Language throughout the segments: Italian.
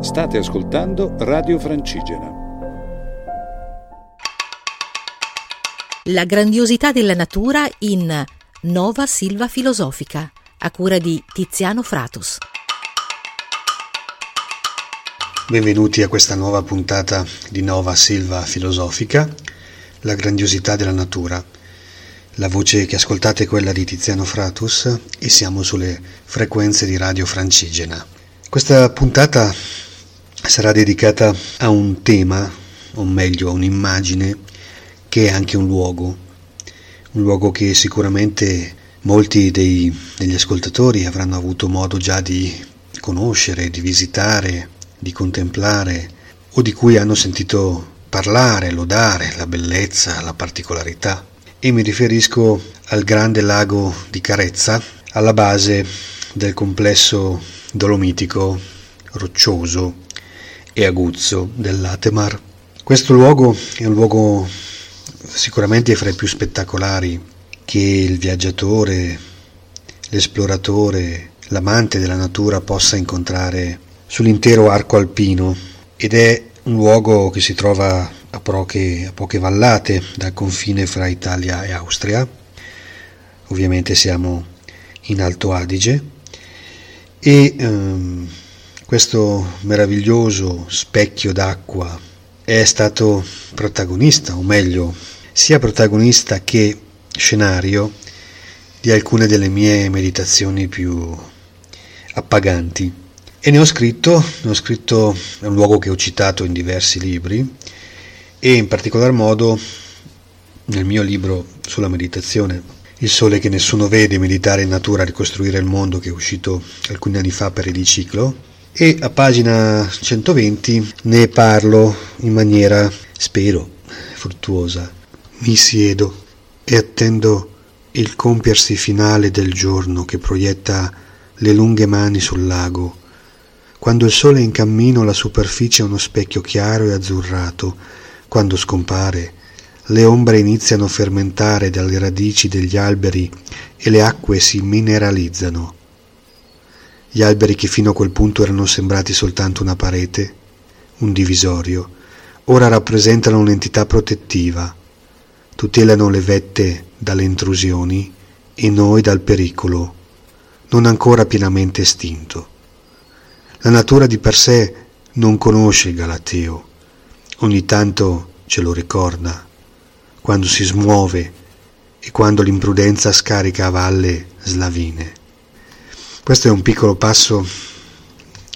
State ascoltando Radio Francigena. La grandiosità della natura in Nova Silva Filosofica, a cura di Tiziano Fratus. Benvenuti a questa nuova puntata di Nova Silva Filosofica, la grandiosità della natura. La voce che ascoltate è quella di Tiziano Fratus e siamo sulle frequenze di Radio Francigena. Questa puntata sarà dedicata a un tema, o meglio a un'immagine, che è anche un luogo, un luogo che sicuramente molti dei, degli ascoltatori avranno avuto modo già di conoscere, di visitare, di contemplare o di cui hanno sentito parlare, lodare la bellezza, la particolarità. E mi riferisco al grande lago di Carezza, alla base del complesso dolomitico roccioso e aguzzo dell'Atemar. Questo luogo è un luogo sicuramente fra i più spettacolari che il viaggiatore, l'esploratore, l'amante della natura possa incontrare sull'intero arco alpino ed è un luogo che si trova a poche, a poche vallate dal confine fra Italia e Austria. Ovviamente siamo in Alto Adige e ehm, questo meraviglioso specchio d'acqua è stato protagonista, o meglio, sia protagonista che scenario di alcune delle mie meditazioni più appaganti. E ne ho scritto, ne ho scritto, è un luogo che ho citato in diversi libri e in particolar modo nel mio libro sulla meditazione, Il sole che nessuno vede, meditare in natura, ricostruire il mondo, che è uscito alcuni anni fa per Ediciclo, e a pagina 120 ne parlo in maniera, spero, fruttuosa. Mi siedo e attendo il compiersi finale del giorno che proietta le lunghe mani sul lago. Quando il sole è in cammino la superficie è uno specchio chiaro e azzurrato. Quando scompare, le ombre iniziano a fermentare dalle radici degli alberi e le acque si mineralizzano. Gli alberi che fino a quel punto erano sembrati soltanto una parete, un divisorio, ora rappresentano un'entità protettiva, tutelano le vette dalle intrusioni e noi dal pericolo, non ancora pienamente estinto. La natura di per sé non conosce il Galateo, ogni tanto ce lo ricorda, quando si smuove e quando l'imprudenza scarica a valle slavine. Questo è un piccolo passo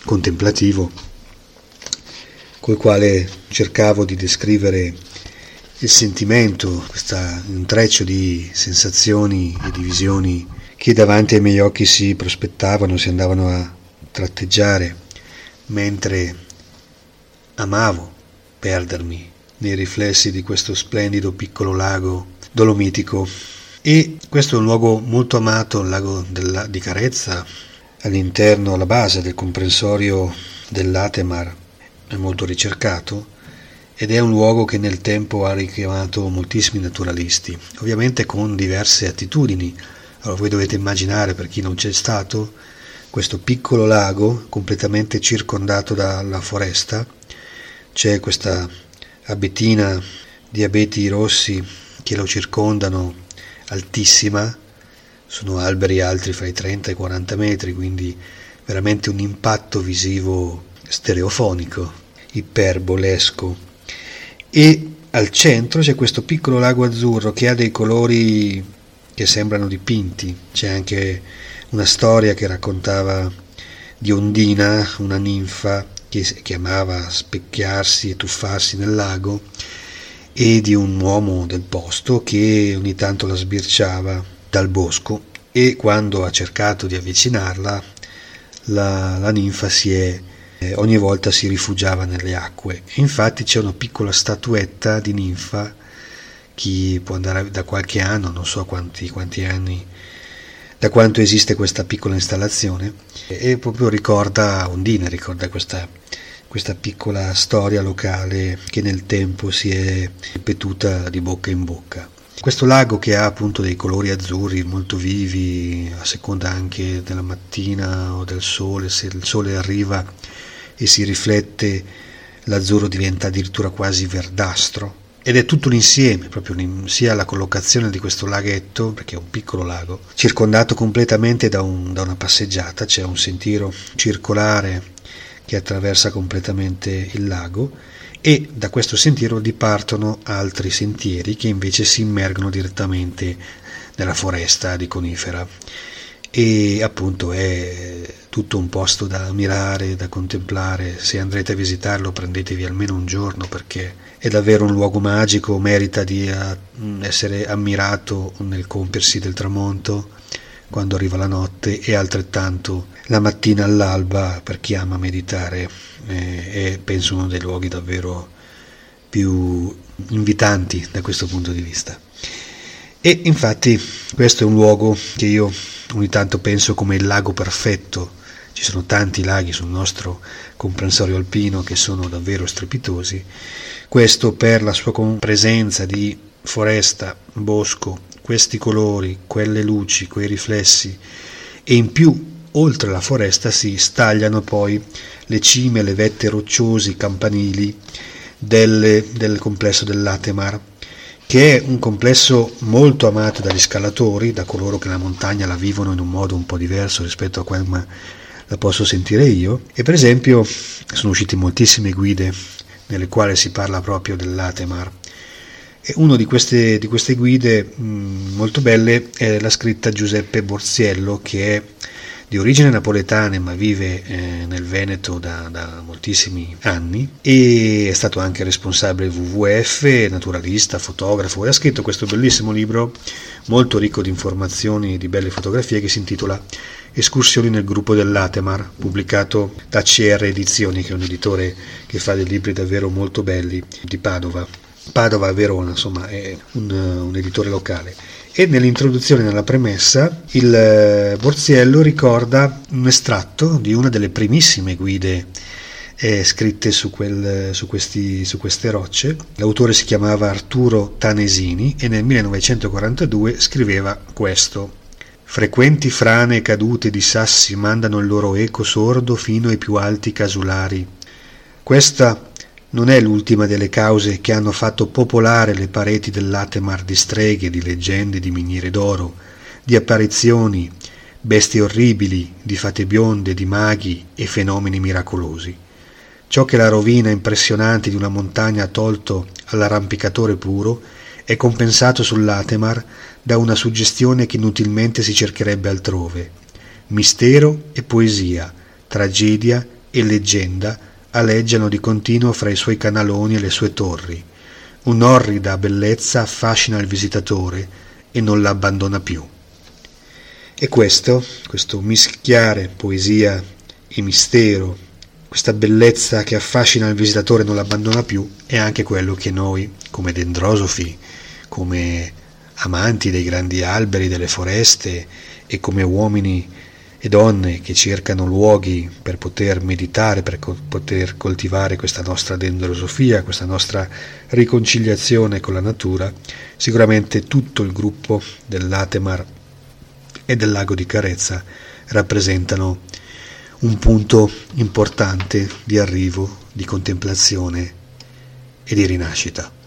contemplativo col quale cercavo di descrivere il sentimento, questo intreccio di sensazioni e di visioni che davanti ai miei occhi si prospettavano, si andavano a tratteggiare, mentre amavo perdermi nei riflessi di questo splendido piccolo lago dolomitico e questo è un luogo molto amato, il lago della, di Carezza, all'interno, alla base del comprensorio dell'Atemar, è molto ricercato ed è un luogo che nel tempo ha richiamato moltissimi naturalisti, ovviamente con diverse attitudini. Allora voi dovete immaginare, per chi non c'è stato, questo piccolo lago completamente circondato dalla foresta, c'è questa abetina di abeti rossi che lo circondano altissima, sono alberi altri fra i 30 e i 40 metri, quindi veramente un impatto visivo stereofonico, iperbolesco. E al centro c'è questo piccolo lago azzurro che ha dei colori che sembrano dipinti, c'è anche una storia che raccontava di Ondina, una ninfa che, che amava specchiarsi e tuffarsi nel lago e di un uomo del posto che ogni tanto la sbirciava dal bosco e quando ha cercato di avvicinarla la, la ninfa si è, eh, ogni volta si rifugiava nelle acque. Infatti c'è una piccola statuetta di ninfa, chi può andare da qualche anno, non so quanti, quanti anni, da quanto esiste questa piccola installazione, e proprio ricorda Ondina, ricorda questa questa piccola storia locale che nel tempo si è ripetuta di bocca in bocca. Questo lago che ha appunto dei colori azzurri molto vivi, a seconda anche della mattina o del sole, se il sole arriva e si riflette, l'azzurro diventa addirittura quasi verdastro. Ed è tutto un insieme, proprio sia la collocazione di questo laghetto, perché è un piccolo lago, circondato completamente da, un, da una passeggiata, c'è un sentiero circolare che attraversa completamente il lago e da questo sentiero dipartono altri sentieri che invece si immergono direttamente nella foresta di conifera e appunto è tutto un posto da ammirare, da contemplare. Se andrete a visitarlo prendetevi almeno un giorno perché è davvero un luogo magico, merita di eh, essere ammirato nel compiersi del tramonto quando arriva la notte e altrettanto la mattina all'alba per chi ama meditare eh, è penso uno dei luoghi davvero più invitanti da questo punto di vista. E infatti questo è un luogo che io ogni tanto penso come il lago perfetto. Ci sono tanti laghi sul nostro comprensorio alpino che sono davvero strepitosi. Questo per la sua presenza di foresta, bosco, questi colori, quelle luci, quei riflessi e in più oltre la foresta si stagliano poi le cime, le vette rocciosi, campanili del, del complesso dell'Atemar che è un complesso molto amato dagli scalatori, da coloro che la montagna la vivono in un modo un po' diverso rispetto a come la posso sentire io. E per esempio sono uscite moltissime guide nelle quali si parla proprio dell'Atemar. E una di queste, di queste guide mh, mm, molto belle è la scritta Giuseppe Borziello, che è di origine napoletana ma vive eh, nel Veneto da, da, moltissimi anni e è stato anche responsabile WWF, naturalista, fotografo e ha scritto questo bellissimo libro molto ricco di informazioni e di belle fotografie che si intitola Escursioni nel gruppo dell'Atemar, pubblicato da CR Edizioni, che è un editore che fa dei libri davvero molto belli di Padova. Padova Verona, insomma, è un, un editore locale e nell'introduzione, nella premessa, il eh, Borziello ricorda un estratto di una delle primissime guide eh, scritte su, quel, su, questi, su, queste rocce. L'autore si chiamava Arturo Tanesini e nel 1942 scriveva questo. Frequenti frane cadute di sassi mandano il loro eco sordo fino ai più alti casulari. Questa non è l'ultima delle cause che hanno fatto popolare le pareti dell'Atemar di streghe, di leggende, di miniere d'oro, di apparizioni, bestie orribili, di fate bionde, di maghi e fenomeni miracolosi. Ciò che la rovina impressionante di una montagna ha tolto all'arrampicatore puro è compensato sull'Atemar da una suggestione che inutilmente si cercherebbe altrove. Mistero e poesia, tragedia e leggenda aleggiano di continuo fra i suoi canaloni e le sue torri. Un'orrida bellezza affascina il visitatore e non l'abbandona più. E questo, questo mischiare poesia e mistero, questa bellezza che affascina il visitatore e non l'abbandona più, è anche quello che noi, come dendrosofi, come amanti dei grandi alberi, delle foreste e come uomini e donne che cercano luoghi per poter meditare, per co- poter coltivare questa nostra dendrosofia, questa nostra riconciliazione con la natura, sicuramente tutto il gruppo dell'Atemar e del lago di Carezza rappresentano un punto importante di arrivo, di contemplazione e di rinascita.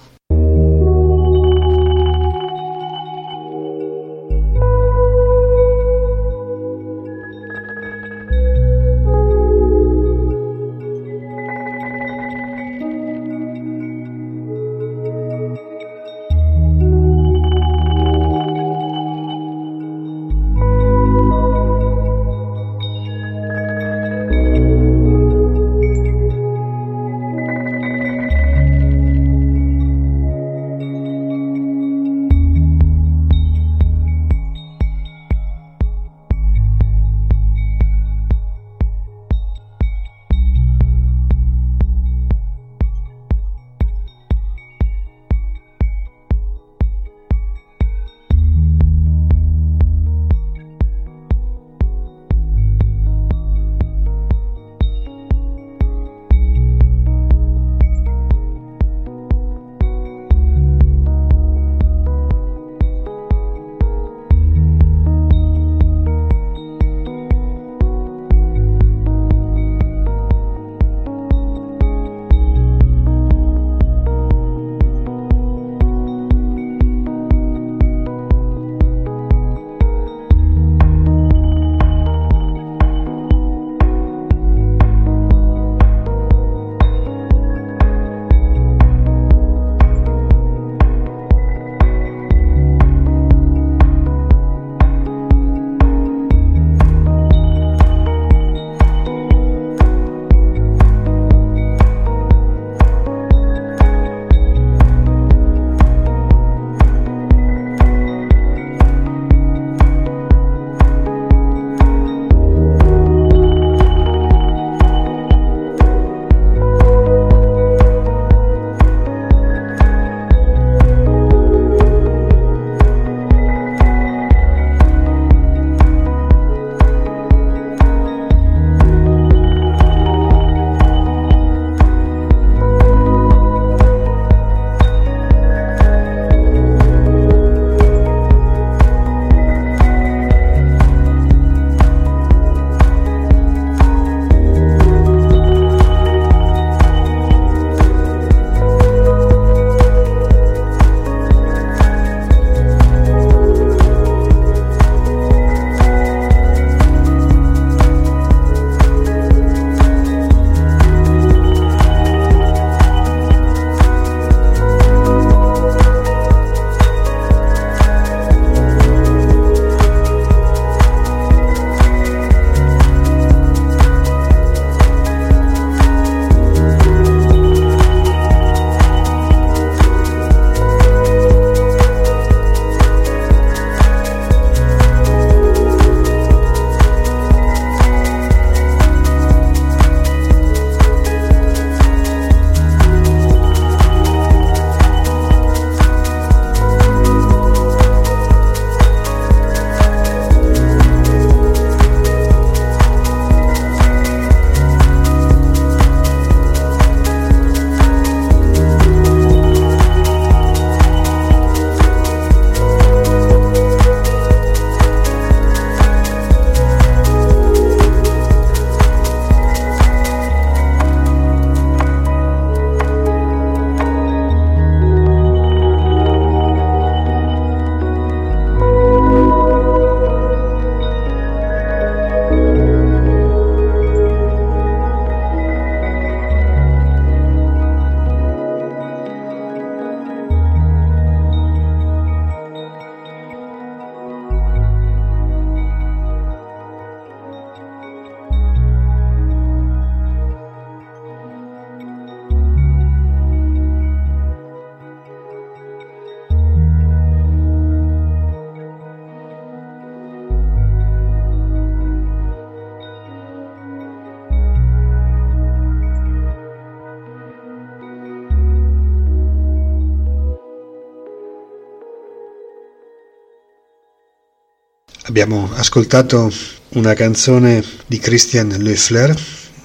Abbiamo ascoltato una canzone di Christian Löffler,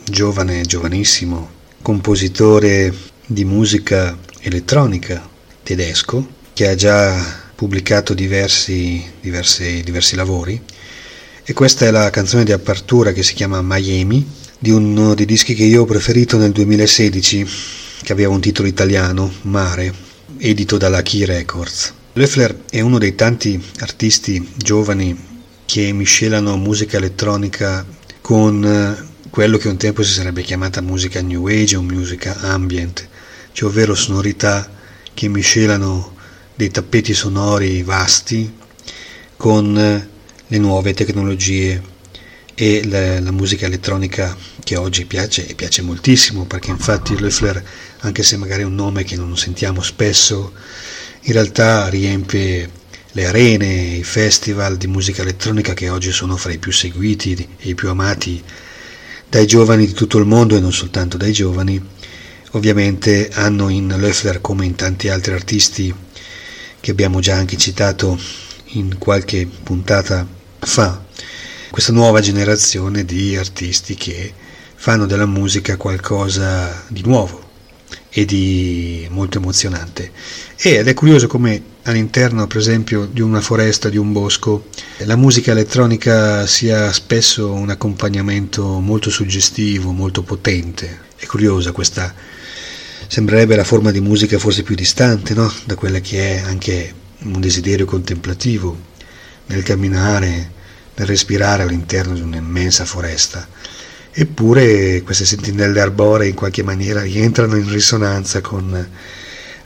giovane, giovanissimo, compositore di musica elettronica tedesco, che ha già pubblicato diversi, diversi, diversi lavori e questa è la canzone di apertura che si chiama Miami, di uno dei dischi che io ho preferito nel 2016, che aveva un titolo italiano, Mare, edito dalla Key Records. Loeffler è uno dei tanti artisti giovani che miscelano musica elettronica con eh, quello che un tempo si sarebbe chiamata musica new age o musica ambient, cioè ovvero sonorità che miscelano dei tappeti sonori vasti con eh, le nuove tecnologie e la, la, musica elettronica che oggi piace e piace moltissimo perché infatti Loeffler anche se magari è un nome che non sentiamo spesso in realtà riempie le arene, i festival di musica elettronica che oggi sono fra i più seguiti e i più amati dai giovani di tutto il mondo e non soltanto dai giovani, ovviamente hanno in Loeffler come in tanti altri artisti che abbiamo già anche citato in qualche puntata fa, questa nuova generazione di artisti che fanno della musica qualcosa di nuovo e di molto emozionante. Ed è curioso come all'interno, per esempio, di una foresta, di un bosco, la musica elettronica sia spesso un accompagnamento molto suggestivo, molto potente. È curiosa questa, sembrerebbe la forma di musica forse più distante no? da quella che è anche un desiderio contemplativo nel camminare, nel respirare all'interno di un'immensa foresta. Eppure queste sentinelle arboree in qualche maniera rientrano in risonanza con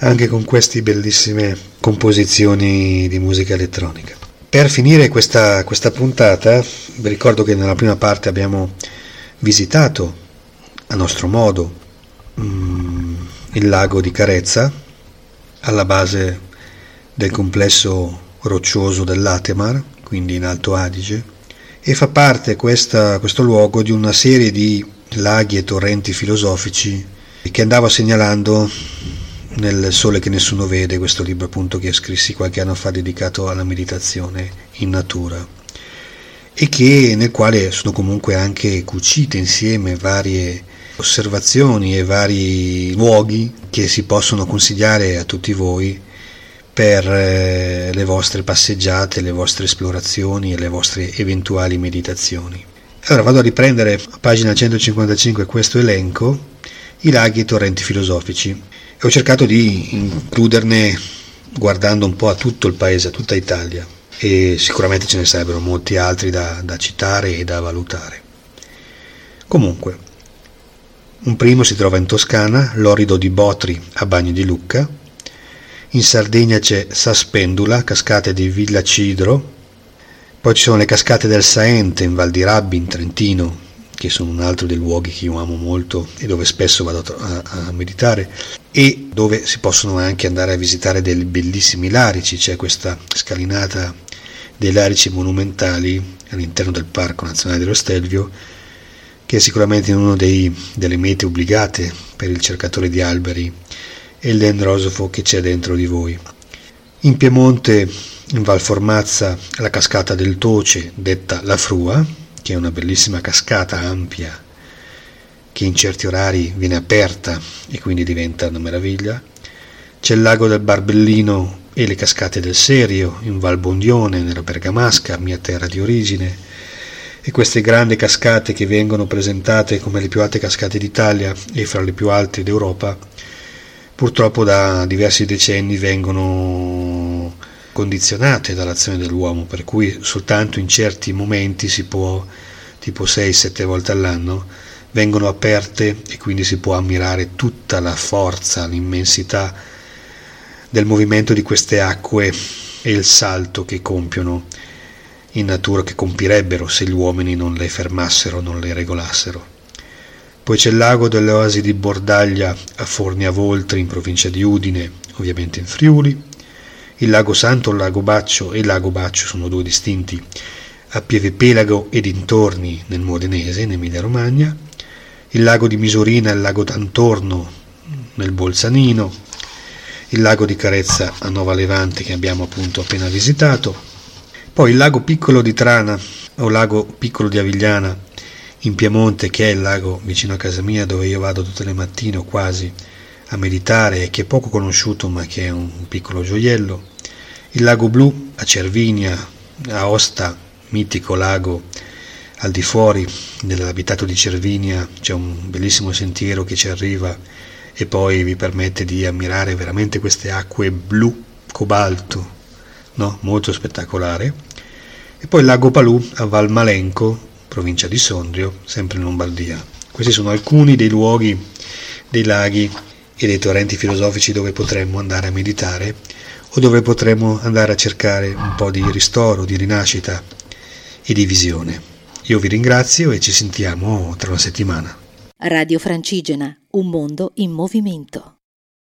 anche con queste bellissime composizioni di musica elettronica. Per finire questa, questa puntata, vi ricordo che nella prima parte abbiamo visitato a nostro modo mm, il lago di Carezza, alla base del complesso roccioso dell'Atemar, quindi in Alto Adige, e fa parte questa, questo luogo di una serie di laghi e torrenti filosofici che andavo segnalando nel Sole che nessuno vede, questo libro appunto che scrissi qualche anno fa dedicato alla meditazione in natura e che, nel quale sono comunque anche cucite insieme varie osservazioni e vari luoghi che si possono consigliare a tutti voi per eh, le vostre passeggiate, le vostre esplorazioni e le vostre eventuali meditazioni. Allora vado a riprendere a pagina 155 questo elenco, i laghi e torrenti filosofici ho cercato di includerne guardando un po' a tutto il paese, a tutta Italia e sicuramente ce ne sarebbero molti altri da, da citare e da valutare. Comunque, un primo si trova in Toscana, l'Orido di Botri a Bagno di Lucca, in Sardegna c'è Saspendula, cascate di Villa Cidro, poi ci sono le cascate del Saente in Val di Rabbi in Trentino, che sono un altro dei luoghi che io amo molto e dove spesso vado a, a meditare e dove si possono anche andare a visitare dei bellissimi larici, c'è questa scalinata dei larici monumentali all'interno del Parco Nazionale dello Stelvio che è sicuramente una delle mete obbligate per il cercatore di alberi e l'endrosofo che c'è dentro di voi. In Piemonte, in Val Formazza, la cascata del Toce, detta La Frua, che è una bellissima cascata ampia che in certi orari viene aperta e quindi diventa una meraviglia. C'è il lago del Barbellino e le cascate del Serio in Val Bondione, nella Bergamasca, mia terra di origine, e queste grandi cascate che vengono presentate come le più alte cascate d'Italia e fra le più alte d'Europa, purtroppo da diversi decenni vengono condizionate dall'azione dell'uomo, per cui soltanto in certi momenti si può, tipo 6-7 volte all'anno, vengono aperte e quindi si può ammirare tutta la forza, l'immensità del movimento di queste acque e il salto che compiono in natura, che compirebbero se gli uomini non le fermassero, non le regolassero. Poi c'è il lago delle oasi di Bordaglia a Fornia Voltri in provincia di Udine, ovviamente in Friuli, il lago Santo, il lago Baccio e il lago Baccio sono due distinti a Pieve Pelago e dintorni nel Modenese, in Emilia Romagna, il lago di Misurina e il lago d'Antorno nel Bolzanino, il lago di Carezza a Nova Levante che abbiamo appunto appena visitato, Poi il lago piccolo di Trana o lago piccolo di Avigliana in Piemonte, che è il lago vicino a casa mia dove io vado tutte le mattine o quasi a meditare e che è poco conosciuto ma che è un piccolo gioiello. Il lago blu a Cervinia, a Osta, mitico lago al di fuori dell'abitato di Cervinia, c'è un bellissimo sentiero che ci arriva e poi vi permette di ammirare veramente queste acque blu cobalto, no? molto spettacolare. E poi il lago Palù a Valmalenco, provincia di Sondrio, sempre in Lombardia. Questi sono alcuni dei luoghi, dei laghi e dei torrenti filosofici dove potremmo andare a meditare o dove potremmo andare a cercare un po' di ristoro, di rinascita e di visione. Io vi ringrazio e ci sentiamo tra una settimana. Radio Francigena, un mondo in movimento.